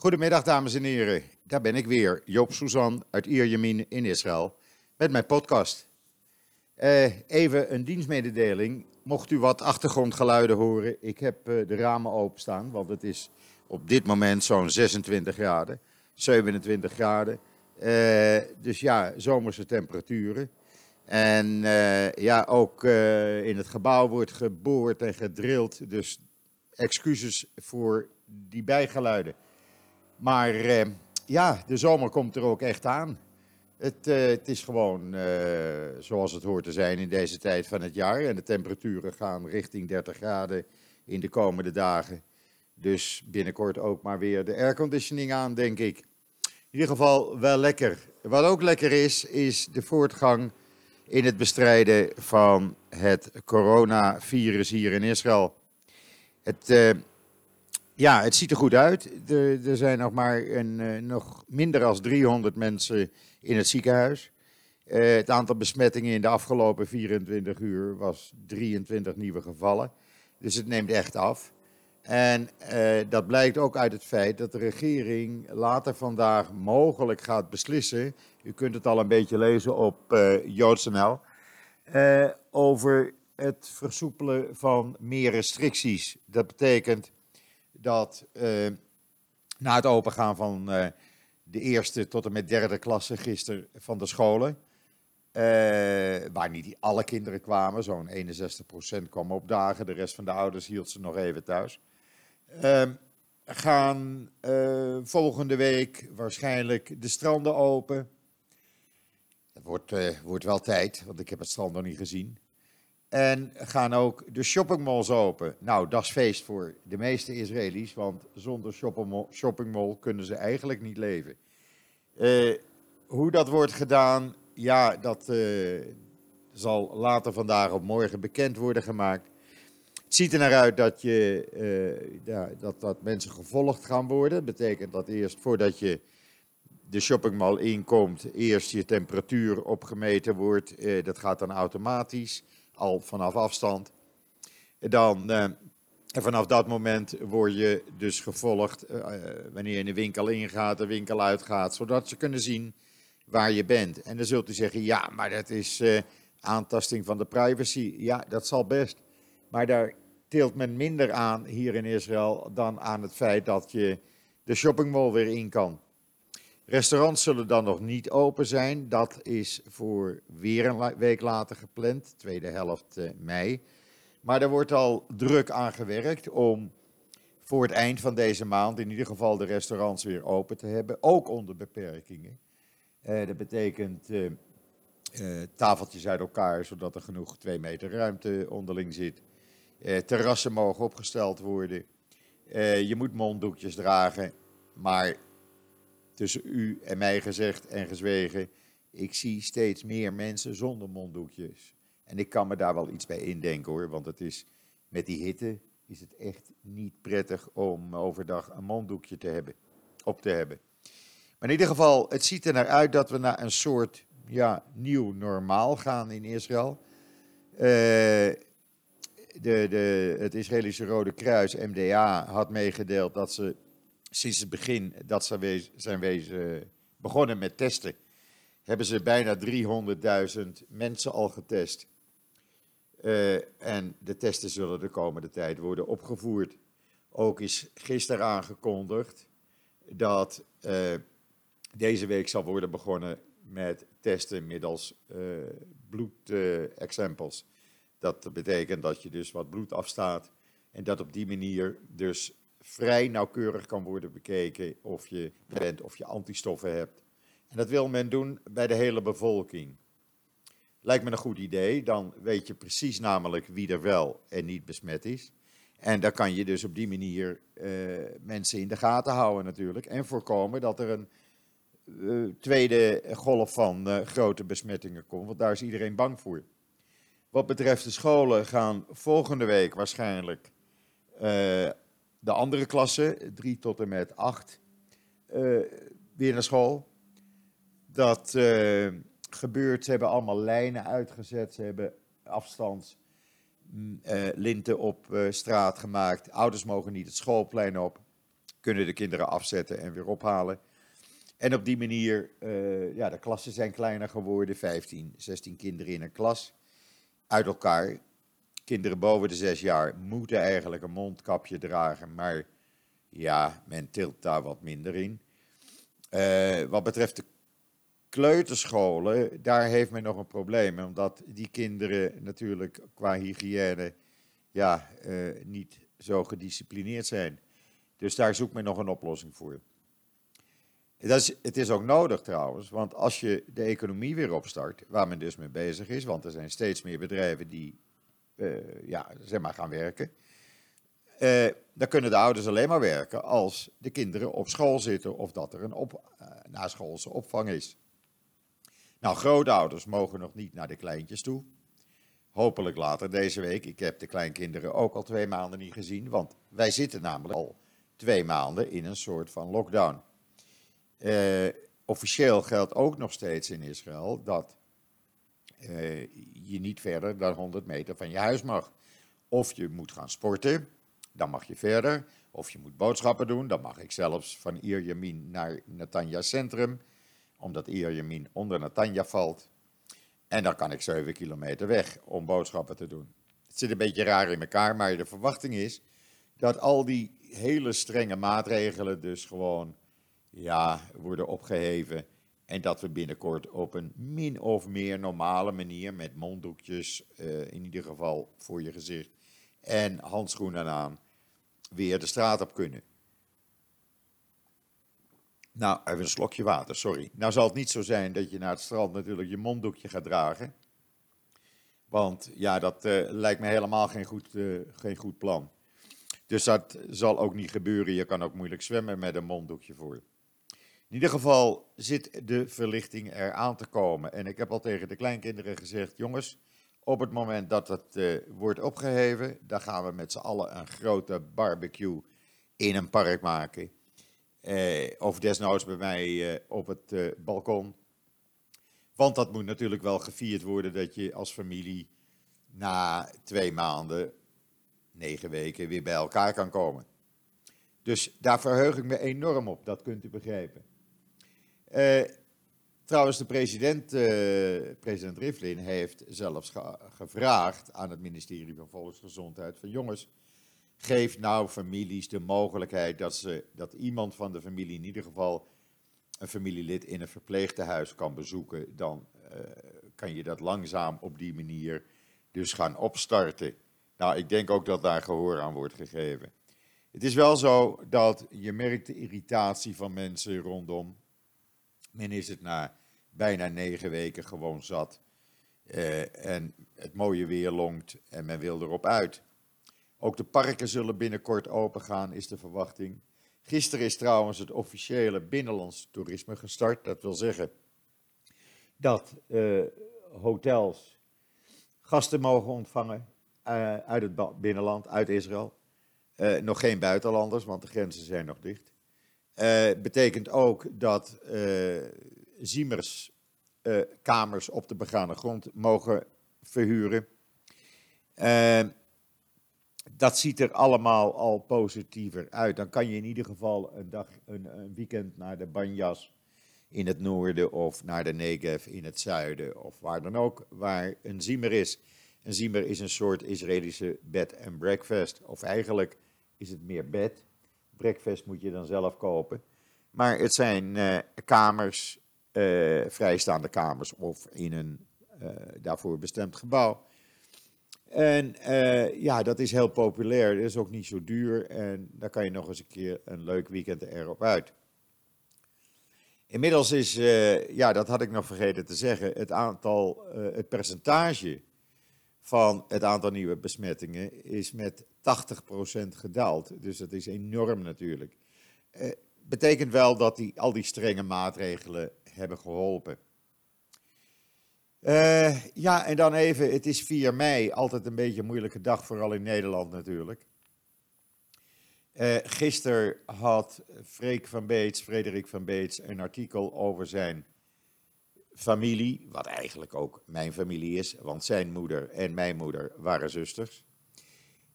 Goedemiddag, dames en heren. Daar ben ik weer, Joop Suzan uit Ierjemien in Israël, met mijn podcast. Uh, even een dienstmededeling. Mocht u wat achtergrondgeluiden horen, ik heb uh, de ramen openstaan, want het is op dit moment zo'n 26 graden, 27 graden. Uh, dus ja, zomerse temperaturen. En ja, ook in het gebouw wordt geboord en gedrild, dus excuses voor die bijgeluiden. Maar uh, ja, de zomer komt er ook echt aan. Het, uh, het is gewoon uh, zoals het hoort te zijn in deze tijd van het jaar. En de temperaturen gaan richting 30 graden in de komende dagen. Dus binnenkort ook maar weer de airconditioning aan, denk ik. In ieder geval wel lekker. Wat ook lekker is, is de voortgang in het bestrijden van het coronavirus hier in Israël. Het, ja, het ziet er goed uit. Er, er zijn nog maar een, uh, nog minder dan 300 mensen in het ziekenhuis. Uh, het aantal besmettingen in de afgelopen 24 uur was 23 nieuwe gevallen. Dus het neemt echt af. En uh, dat blijkt ook uit het feit dat de regering later vandaag mogelijk gaat beslissen. U kunt het al een beetje lezen op uh, JoodsNL. over het versoepelen van meer restricties. Dat betekent dat uh, na het opengaan van uh, de eerste tot en met derde klasse gisteren van de scholen, uh, waar niet alle kinderen kwamen, zo'n 61% kwam opdagen, de rest van de ouders hield ze nog even thuis, ehm, gaan volgende week waarschijnlijk de stranden open. Dat wordt, wordt wel tijd, want ik heb het strand nog niet gezien. En gaan ook de shoppingmalls open. Nou, dat is feest voor de meeste Israëli's, want zonder shoppingmall kunnen ze eigenlijk niet leven. Uh, hoe dat wordt gedaan, ja, dat uh, zal later vandaag of morgen bekend worden gemaakt. Het ziet er naar uit dat, je, ja, dat, dat mensen gevolgd gaan worden. Dat betekent dat eerst voordat je de shoppingmall inkomt, eerst je temperatuur opgemeten wordt. dat gaat dan automatisch al vanaf afstand. Dan, uh, en vanaf dat moment word je dus gevolgd uh, wanneer je in de winkel ingaat, de winkel uitgaat, zodat ze kunnen zien waar je bent. En dan zult u zeggen, ja, maar dat is aantasting van de privacy. Ja, dat zal best. Maar daar tilt men minder aan hier in Israël dan aan het feit dat je de shoppingmall weer in kan. Restaurants zullen dan nog niet open zijn. Dat is voor weer een week later gepland, tweede helft eh, mei. Maar er wordt al druk aan gewerkt om voor het eind van deze maand in ieder geval de restaurants weer open te hebben, ook onder beperkingen. Eh, dat betekent uh, tafeltjes uit elkaar, zodat er genoeg twee meter ruimte onderling zit. terrassen mogen opgesteld worden. je moet monddoekjes dragen, maar tussen u en mij gezegd en gezwegen. Ik zie steeds meer mensen zonder monddoekjes. En ik kan me daar wel iets bij indenken hoor, want het is met die hitte is het echt niet prettig om overdag een monddoekje te hebben, op te hebben. Maar in ieder geval, het ziet er naar uit dat we naar een soort ja, nieuw normaal gaan in Israël. Uh, de, de, het Israëlische Rode Kruis, MDA, had meegedeeld dat ze sinds het begin dat ze zijn wezen begonnen met testen, hebben ze bijna 300.000 mensen al getest. Uh, en de testen zullen de komende tijd worden opgevoerd. Ook is gisteren aangekondigd dat uh, deze week zal worden begonnen met testen middels uh, bloedexempels. dat betekent dat je dus wat bloed afstaat en dat op die manier dus vrij nauwkeurig kan worden bekeken of je bent of je antistoffen hebt. En dat wil men doen bij de hele bevolking. Lijkt me een goed idee, dan weet je precies namelijk wie er wel en niet besmet is. En dan kan je dus op die manier uh, mensen in de gaten houden natuurlijk. En voorkomen dat er een uh, tweede golf van uh, grote besmettingen komt, want daar is iedereen bang voor. Wat betreft de scholen gaan volgende week waarschijnlijk de andere klassen, 3 tot en met 8, uh, eh, weer naar school. Dat uh, gebeurt, ze hebben allemaal lijnen uitgezet, ze hebben afstandslinten mm, uh, op straat gemaakt. Ouders mogen niet het schoolplein op. kunnen de kinderen afzetten en weer ophalen. En op die manier, ja, de klassen zijn kleiner geworden, 15, 16 kinderen in een klas, uit elkaar. Kinderen boven de zes jaar moeten eigenlijk een mondkapje dragen, maar ja, men tilt daar wat minder in. Uh, wat betreft de kleuterscholen, daar heeft men nog een probleem, omdat die kinderen natuurlijk qua hygiëne ja, uh, niet zo gedisciplineerd zijn. Dus daar zoekt men nog een oplossing voor. Dat is, het is ook nodig trouwens, want als je de economie weer opstart, waar men dus mee bezig is, want er zijn steeds meer bedrijven die ja, zeg maar gaan werken, uh, dan kunnen de ouders alleen maar werken als de kinderen op school zitten of dat er een op, uh, naschoolse opvang is. Nou, grootouders mogen nog niet naar de kleintjes toe. Hopelijk later deze week. Ik heb de kleinkinderen ook al twee maanden niet gezien, want wij zitten namelijk al twee maanden in een soort van lockdown. Officieel geldt ook nog steeds in Israël dat uh, je niet verder dan 100 meter van je huis mag. Of je moet gaan sporten, dan mag je verder. Of je moet boodschappen doen, dan mag ik zelfs van Ierjamin naar Natanja Centrum, omdat Ierjamin onder Natanja valt. En dan kan ik 7 kilometer weg om boodschappen te doen. Het zit een beetje raar in elkaar, maar de verwachting is dat al die hele strenge maatregelen dus gewoon ja, worden opgeheven. En dat we binnenkort op een min of meer normale manier, met monddoekjes uh, in ieder geval voor je gezicht en handschoenen aan, weer de straat op kunnen. Nou, even een slokje water, sorry. Nou zal het niet zo zijn dat je naar het strand natuurlijk je monddoekje gaat dragen. Want ja, dat uh, lijkt me helemaal geen goed, uh, geen goed plan. Dus dat zal ook niet gebeuren. Je kan ook moeilijk zwemmen met een monddoekje voor. In ieder geval zit de verlichting er aan te komen. En ik heb al tegen de kleinkinderen gezegd: jongens, op het moment dat het uh, wordt opgeheven, dan gaan we met z'n allen een grote barbecue in een park maken. Uh, of desnoods bij mij uh, op het balkon. Want dat moet natuurlijk wel gevierd worden dat je als familie na twee maanden, negen weken, weer bij elkaar kan komen. Dus daar verheug ik me enorm op, dat kunt u begrijpen. Uh, trouwens, de president, uh, president Rivlin heeft zelfs ge gevraagd aan het ministerie van Volksgezondheid van jongens, geef nou families de mogelijkheid dat, ze, dat iemand van de familie in ieder geval een familielid in een verpleegtehuis kan bezoeken. Dan uh, kan je dat langzaam op die manier dus gaan opstarten. Nou, ik denk ook dat daar gehoor aan wordt gegeven. Het is wel zo dat je merkt de irritatie van mensen rondom men is het na bijna negen weken gewoon zat. Uh, en het mooie weer longt en men wil erop uit. Ook de parken zullen binnenkort open gaan, is de verwachting. Gisteren is trouwens het officiële binnenlands toerisme gestart. Dat wil zeggen dat uh, hotels gasten mogen ontvangen uh, uit het binnenland, uit Israël. nog geen buitenlanders, want de grenzen zijn nog dicht. Uh, betekent ook dat uh, ziemers uh, kamers op de begane grond mogen verhuren. dat ziet er allemaal al positiever uit. Dan kan je in ieder geval een, dag, een, een weekend naar de Banjas in het noorden of naar de Negev in het zuiden of waar dan ook, waar een ziemer is. Een ziemer is een soort Israëlische bed and breakfast, of eigenlijk is het meer bed breakfast moet je dan zelf kopen. Maar het zijn uh, kamers, uh, vrijstaande kamers of in een uh, daarvoor bestemd gebouw. En ja, dat is heel populair. Dat is ook niet zo duur. En daar kan je nog eens een keer een leuk weekend erop uit. Inmiddels is, ja, dat had ik nog vergeten te zeggen, het aantal, het percentage van het aantal nieuwe besmettingen is met 80% gedaald. Dus dat is enorm natuurlijk. Uh, betekent wel dat die, al die strenge maatregelen hebben geholpen. Uh, ja, en dan even, het is 4 mei, altijd een beetje een moeilijke dag, vooral in Nederland natuurlijk. Uh, gisteren had Freek van Beets, Frederik van Beets, een artikel over zijn familie, wat eigenlijk ook mijn familie is, want zijn moeder en mijn moeder waren zusters.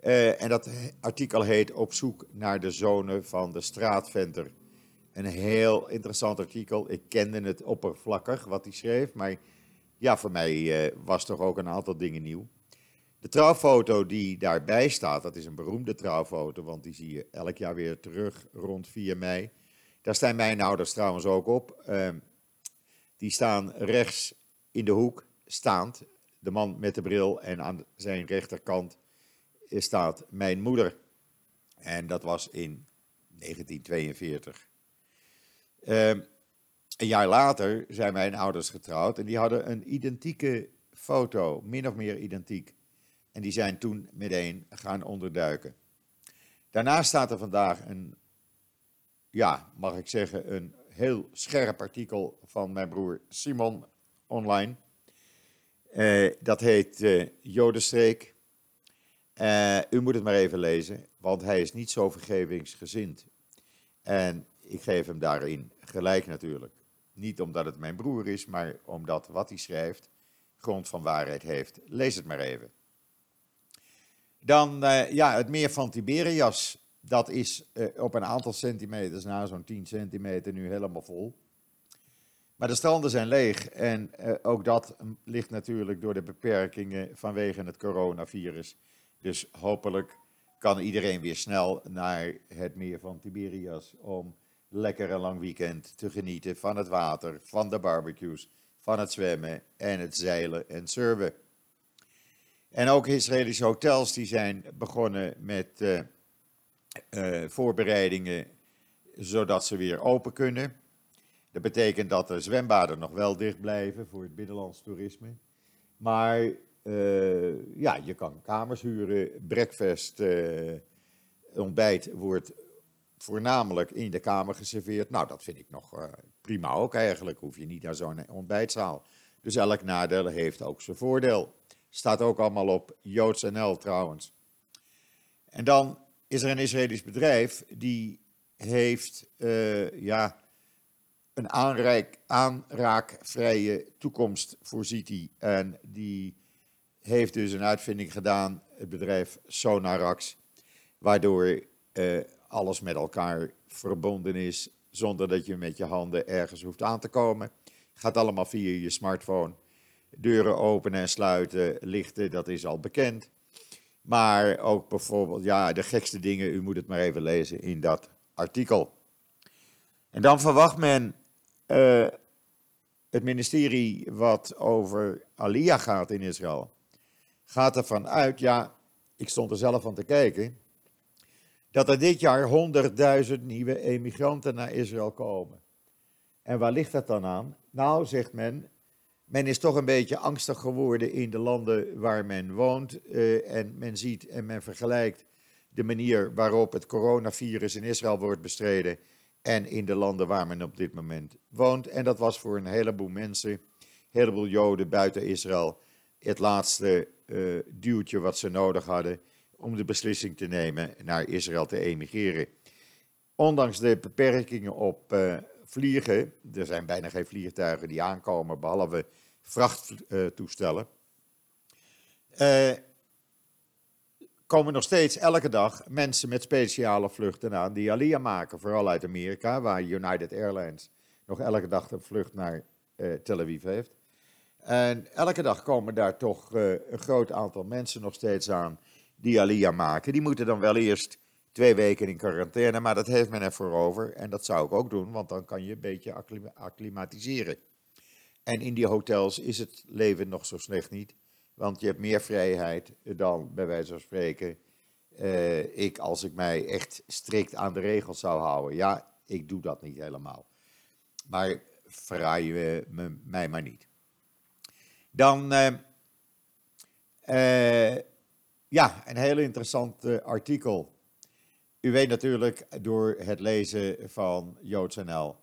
Uh, en dat artikel heet Op zoek naar de zonen van de straatventer. Een heel interessant artikel. Ik kende het oppervlakkig wat hij schreef, maar ja, voor mij uh, was toch ook een aantal dingen nieuw. De trouwfoto die daarbij staat, dat is een beroemde trouwfoto, want die zie je elk jaar weer terug rond 4 mei. Daar staan mijn ouders trouwens ook op. Uh, die staan rechts in de hoek, staand, de man met de bril en aan zijn rechterkant staat mijn moeder. En dat was in 1942. Uh, ehm, een jaar later zijn mijn ouders getrouwd en die hadden een identieke foto, min of meer identiek. En die zijn toen meteen gaan onderduiken. Daarnaast staat er vandaag een, ja, mag ik zeggen, een heel scherp artikel van mijn broer Simon online. Uh, dat heet uh, Jodenstreek. Uh, u moet het maar even lezen, want hij is niet zo vergevingsgezind. En ik geef hem daarin gelijk natuurlijk. Niet omdat het mijn broer is, maar omdat wat hij schrijft grond van waarheid heeft. Lees het maar even. Dan ja, het meer van Tiberias. Dat is uh, op een aantal centimeters, na zo'n 10 centimeter, nu helemaal vol. Maar de stranden zijn leeg en uh, ook dat ligt natuurlijk door de beperkingen vanwege het coronavirus. Dus hopelijk kan iedereen weer snel naar het meer van Tiberias om lekker een lang weekend te genieten van het water, van de barbecues, van het zwemmen en het zeilen en surfen. En ook Israëlische hotels die zijn begonnen met uh, voorbereidingen zodat ze weer open kunnen. Dat betekent dat de zwembaden nog wel dicht blijven voor het binnenlands toerisme. Maar uh, ja, je kan kamers huren, breakfast, ontbijt wordt voornamelijk in de kamer geserveerd. Nou, dat vind ik nog prima ook eigenlijk. Hoef je niet naar zo'n ontbijtzaal. Dus elk nadeel heeft ook zijn voordeel. Staat ook allemaal op Joods NL trouwens. En dan is er een Israëlisch bedrijf die heeft uh, ja, een aanrijk, aanraakvrije toekomst voorziet hij. En die heeft dus een uitvinding gedaan, het bedrijf Sonarax, waardoor uh, alles met elkaar verbonden is, zonder dat je met je handen ergens hoeft aan te komen. Gaat allemaal via je smartphone. Deuren openen en sluiten, lichten, dat is al bekend. Maar ook bijvoorbeeld, ja, de gekste dingen, u moet het maar even lezen in dat artikel. En dan verwacht men uh, het ministerie wat over Aliyah gaat in Israël, gaat ervan uit, ja, ik stond er zelf van te kijken, dat er dit jaar 100.000 nieuwe emigranten naar Israël komen. En waar ligt dat dan aan? Nou, zegt men, men is toch een beetje angstig geworden in de landen waar men woont. Uh, en men ziet en men vergelijkt de manier waarop het coronavirus in Israël wordt bestreden en in de landen waar men op dit moment woont. En dat was voor een heleboel mensen, een heleboel Joden buiten Israël, het laatste uh, duwtje wat ze nodig hadden om de beslissing te nemen naar Israël te emigreren. Ondanks de beperkingen op uh, vliegen, er zijn bijna geen vliegtuigen die aankomen, behalve vrachttoestellen, uh, komen nog steeds elke dag mensen met speciale vluchten aan die Aliyah maken, vooral uit Amerika, waar United Airlines nog elke dag een vlucht naar uh, Tel Aviv heeft. En elke dag komen daar toch uh, een groot aantal mensen nog steeds aan die Aliyah maken. Die moeten dan wel eerst twee weken in quarantaine, maar dat heeft men ervoor over. En dat zou ik ook doen, want dan kan je een beetje acclimatiseren. En in die hotels is het leven nog zo slecht niet. Want je hebt meer vrijheid dan, bij wijze van spreken, uh, ik als ik mij echt strikt aan de regels zou houden. Ja, ik doe dat niet helemaal. Maar verraai je me, mij maar niet. Dan, uh, uh, ja, een heel interessant artikel. U weet natuurlijk door het lezen van Joods NL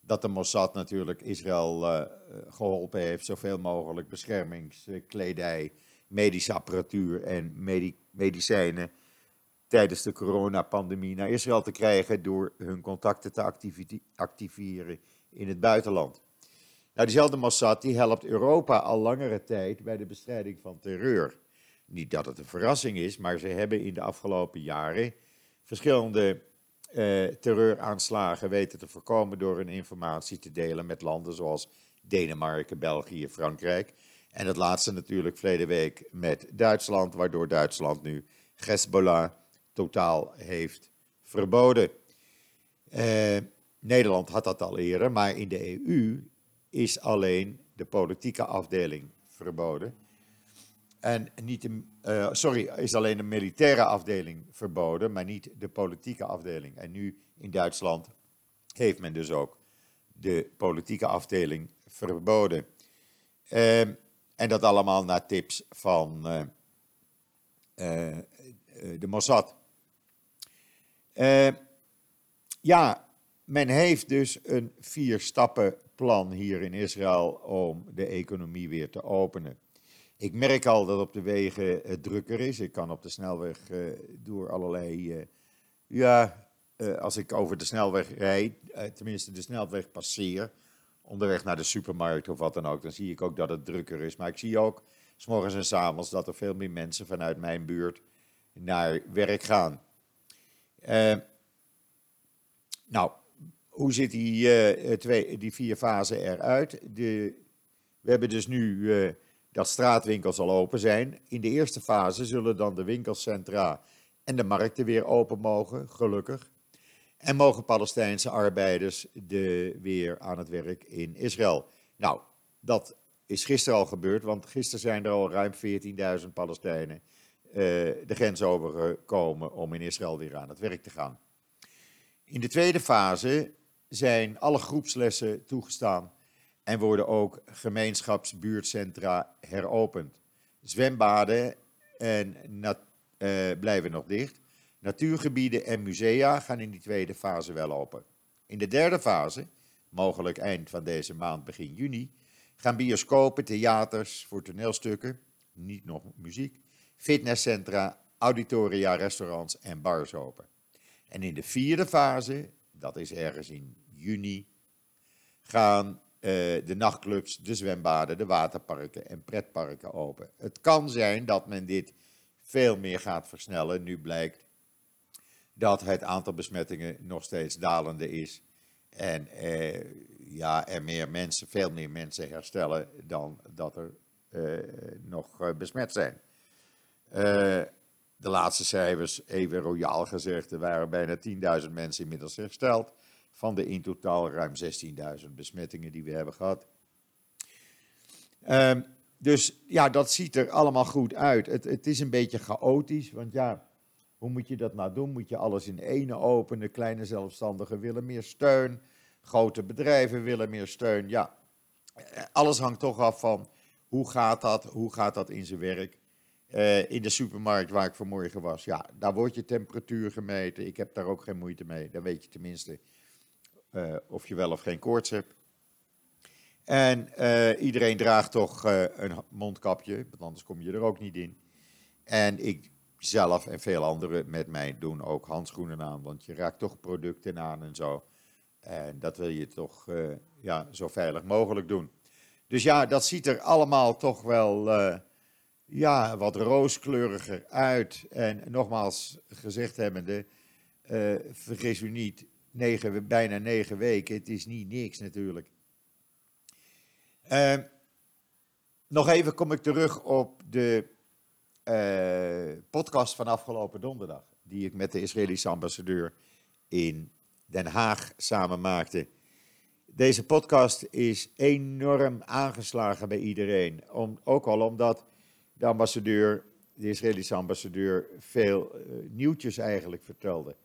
dat de Mossad natuurlijk Israël uh, geholpen heeft, zoveel mogelijk beschermingskledij, medische apparatuur en medi medicijnen tijdens de coronapandemie naar Israël te krijgen door hun contacten te activeren in het buitenland. Nou, diezelfde Mossad die helpt Europa al langere tijd bij de bestrijding van terreur. Niet dat het een verrassing is, maar ze hebben in de afgelopen jaren verschillende uh, terreuraanslagen weten te voorkomen door hun informatie te delen met landen zoals Denemarken, België, Frankrijk. En het laatste natuurlijk verleden week met Duitsland, waardoor Duitsland nu Hezbollah totaal heeft verboden. Uh, Nederland had dat al eerder, maar in de EU is alleen de politieke afdeling verboden. En niet de, uh, sorry, is alleen de militaire afdeling verboden, maar niet de politieke afdeling. En nu in Duitsland heeft men dus ook de politieke afdeling verboden. Uh, en dat allemaal naar tips van uh, de Mossad. ja, men heeft dus een vier-stappen-plan hier in Israël om de economie weer te openen. Ik merk al dat op de wegen het drukker is. Ik kan op de snelweg uh, door allerlei. Uh, ja, uh, als ik over de snelweg rijd, tenminste de snelweg passeer, onderweg naar de supermarkt of wat dan ook, dan zie ik ook dat het drukker is. Maar ik zie ook, s en s avonds, dat er veel meer mensen vanuit mijn buurt naar werk gaan. nou, hoe ziet die, twee, die vier fasen eruit? De, we hebben dus nu dat straatwinkels al open zijn. In de eerste fase zullen dan de winkelcentra en de markten weer open mogen, gelukkig. En mogen Palestijnse arbeiders de, weer aan het werk in Israël. Nou, dat is gisteren al gebeurd, want gisteren zijn er al ruim 14.000 Palestijnen uh, de grens overgekomen om in Israël weer aan het werk te gaan. In de tweede fase zijn alle groepslessen toegestaan en worden ook gemeenschapsbuurtcentra heropend. Zwembaden en uh, blijven nog dicht. Natuurgebieden en musea gaan in die tweede fase wel open. In de derde fase, mogelijk eind van deze maand, begin juni, gaan bioscopen, theaters voor toneelstukken, niet nog muziek, fitnesscentra, auditoria, restaurants en bars open. En in de vierde fase, dat is ergens in juni, gaan de nachtclubs, de zwembaden, de waterparken en pretparken open. Het kan zijn dat men dit veel meer gaat versnellen. Nu blijkt dat het aantal besmettingen nog steeds dalende is. En uh, ja, er meer mensen, veel meer mensen herstellen dan dat er uh, nog besmet zijn. de laatste cijfers, even royaal gezegd, er waren bijna 10.000 mensen inmiddels hersteld van de in totaal ruim 16.000 besmettingen die we hebben gehad. Um, dus ja, dat ziet er allemaal goed uit. Het, het, is een beetje chaotisch, want ja, hoe moet je dat nou doen? Moet je alles in ene openen? Kleine zelfstandigen willen meer steun, grote bedrijven willen meer steun. Ja, alles hangt toch af van hoe gaat dat, hoe gaat dat in zijn werk. Uh, in de supermarkt waar ik vanmorgen was, ja, daar wordt je temperatuur gemeten. Ik heb daar ook geen moeite mee, dan weet je tenminste uh, of je wel of geen koorts hebt. En uh, iedereen draagt toch uh, een mondkapje, want anders kom je er ook niet in. En ik zelf en veel anderen met mij doen ook handschoenen aan, want je raakt toch producten aan en zo. En dat wil je toch ja, zo veilig mogelijk doen. Dus ja, dat ziet er allemaal toch wel ja, wat rooskleuriger uit. En nogmaals gezegd hebbende, vergis u niet, negen, bijna negen weken. Het is niet niks natuurlijk. Uh, nog even kom ik terug op de uh, podcast van afgelopen donderdag, die ik met de Israëlische ambassadeur in Den Haag samen maakte. Deze podcast is enorm aangeslagen bij iedereen. Om, ook al omdat de ambassadeur, de Israëlische ambassadeur, veel uh, nieuwtjes eigenlijk vertelde.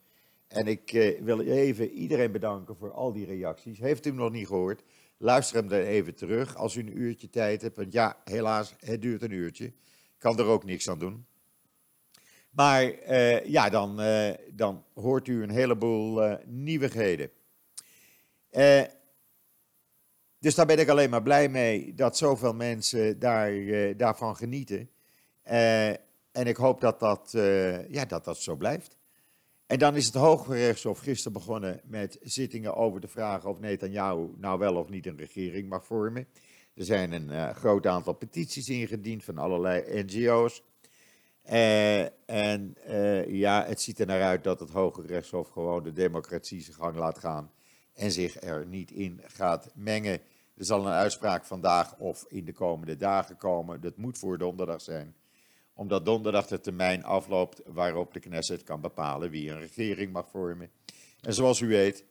En ik uh, wil even iedereen bedanken voor al die reacties. Heeft u hem nog niet gehoord? Luister hem dan even terug als u een uurtje tijd hebt. Want ja, helaas, het duurt een uurtje. Kan er ook niks aan doen. Maar uh, ja, dan, uh, dan hoort u een heleboel nieuwigheden. dus daar ben ik alleen maar blij mee dat zoveel mensen daar, daarvan genieten. en ik hoop dat dat, ja, dat dat zo blijft. En dan is het Hooggerechtshof gisteren begonnen met zittingen over de vraag of Netanyahu nou wel of niet een regering mag vormen. Er zijn een uh, groot aantal petities ingediend van allerlei NGO's. Eh, en eh, ja, het ziet er naar uit dat het Hoge Rechtshof gewoon de democratie zijn gang laat gaan en zich er niet in gaat mengen. Er zal een uitspraak vandaag of in de komende dagen komen. Dat moet voor donderdag zijn, omdat donderdag de termijn afloopt waarop de Knesset kan bepalen wie een regering mag vormen. En zoals u weet,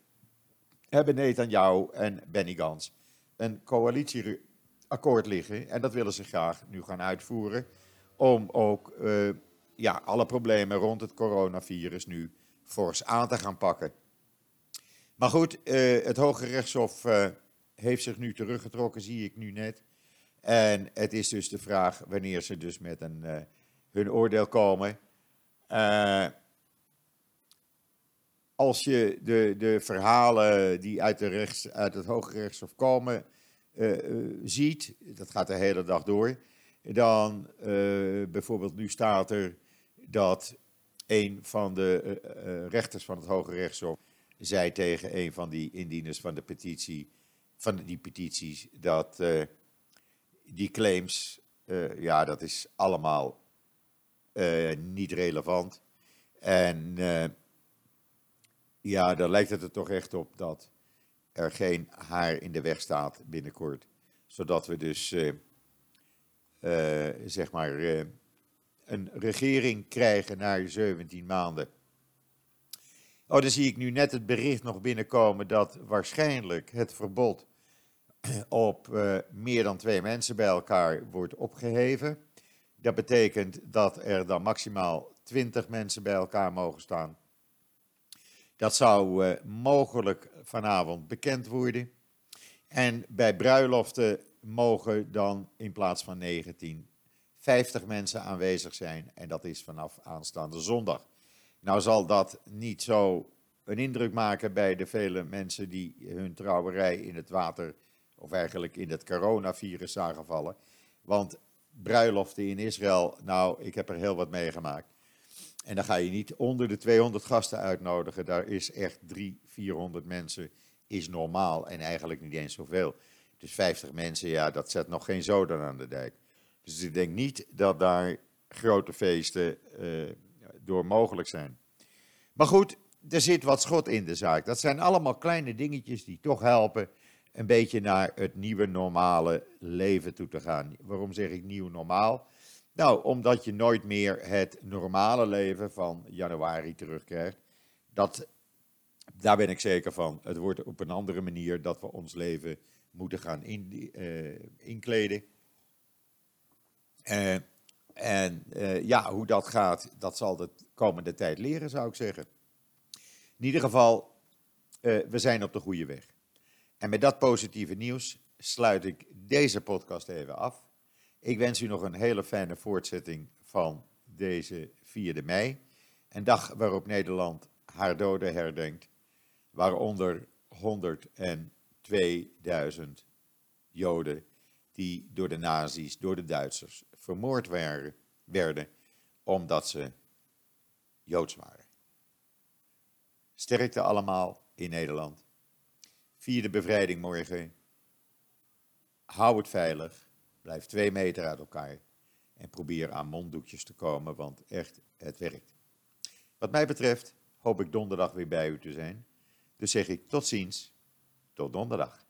hebben Netanyahu en Benny Gans een coalitieakkoord liggen. En dat willen ze graag nu gaan uitvoeren. Om ook uh, ja, alle problemen rond het coronavirus nu fors aan te gaan pakken. Maar goed, uh, het Hoge Rechtshof uh, heeft zich nu teruggetrokken, zie ik nu net. En het is dus de vraag wanneer ze dus met een, hun oordeel komen. Als je de, de verhalen die uit, de rechts, uit het Hoge Rechtshof komen uh, ziet, dat gaat de hele dag door, dan bijvoorbeeld nu staat er dat een van de rechters van het Hoge Rechtshof zei tegen een van die indieners van de petitie, van die petities, dat die claims, ja, dat is allemaal niet relevant. En ja, dan lijkt het er toch echt op dat er geen haar in de weg staat binnenkort. Zodat we dus, zeg maar, een regering krijgen na 17 maanden. Oh, dan zie ik nu net het bericht nog binnenkomen dat waarschijnlijk het verbod op meer dan twee mensen bij elkaar wordt opgeheven. Dat betekent dat er dan maximaal 20 mensen bij elkaar mogen staan. Dat zou uh, mogelijk vanavond bekend worden. En bij bruiloften mogen dan in plaats van 19 50 mensen aanwezig zijn. En dat is vanaf aanstaande zondag. Nou zal dat niet zo een indruk maken bij de vele mensen die hun trouwerij in het water, of eigenlijk in het coronavirus zagen vallen. Want bruiloften in Israël, nou, ik heb er heel wat meegemaakt. En dan ga je niet onder de 200 gasten uitnodigen. Daar is echt 300, 400 mensen is normaal en eigenlijk niet eens zoveel. Dus 50 mensen, ja, dat zet nog geen zoden aan de dijk. Dus ik denk niet dat daar grote feesten uh, door mogelijk zijn. Maar goed, er zit wat schot in de zaak. Dat zijn allemaal kleine dingetjes die toch helpen een beetje naar het nieuwe normale leven toe te gaan. Waarom zeg ik nieuw normaal? Nou, omdat je nooit meer het normale leven van januari terugkrijgt. Dat, daar ben ik zeker van. Het wordt op een andere manier dat we ons leven moeten gaan in, uh, inkleden. Uh, en uh, ja, hoe dat gaat, dat zal de komende tijd leren, zou ik zeggen. In ieder geval, we zijn op de goede weg. En met dat positieve nieuws sluit ik deze podcast even af. Ik wens u nog een hele fijne voortzetting van deze 4e mei. Een dag waarop Nederland haar doden herdenkt, waaronder 102.000 Joden die door de nazi's, door de Duitsers, vermoord waren, werden omdat ze Joods waren. Sterkte allemaal in Nederland. Vier de bevrijding morgen. Hou het veilig. Blijf twee meter uit elkaar en probeer aan monddoekjes te komen, want echt, het werkt. Wat mij betreft hoop ik donderdag weer bij u te zijn. Dus zeg ik tot ziens, tot donderdag.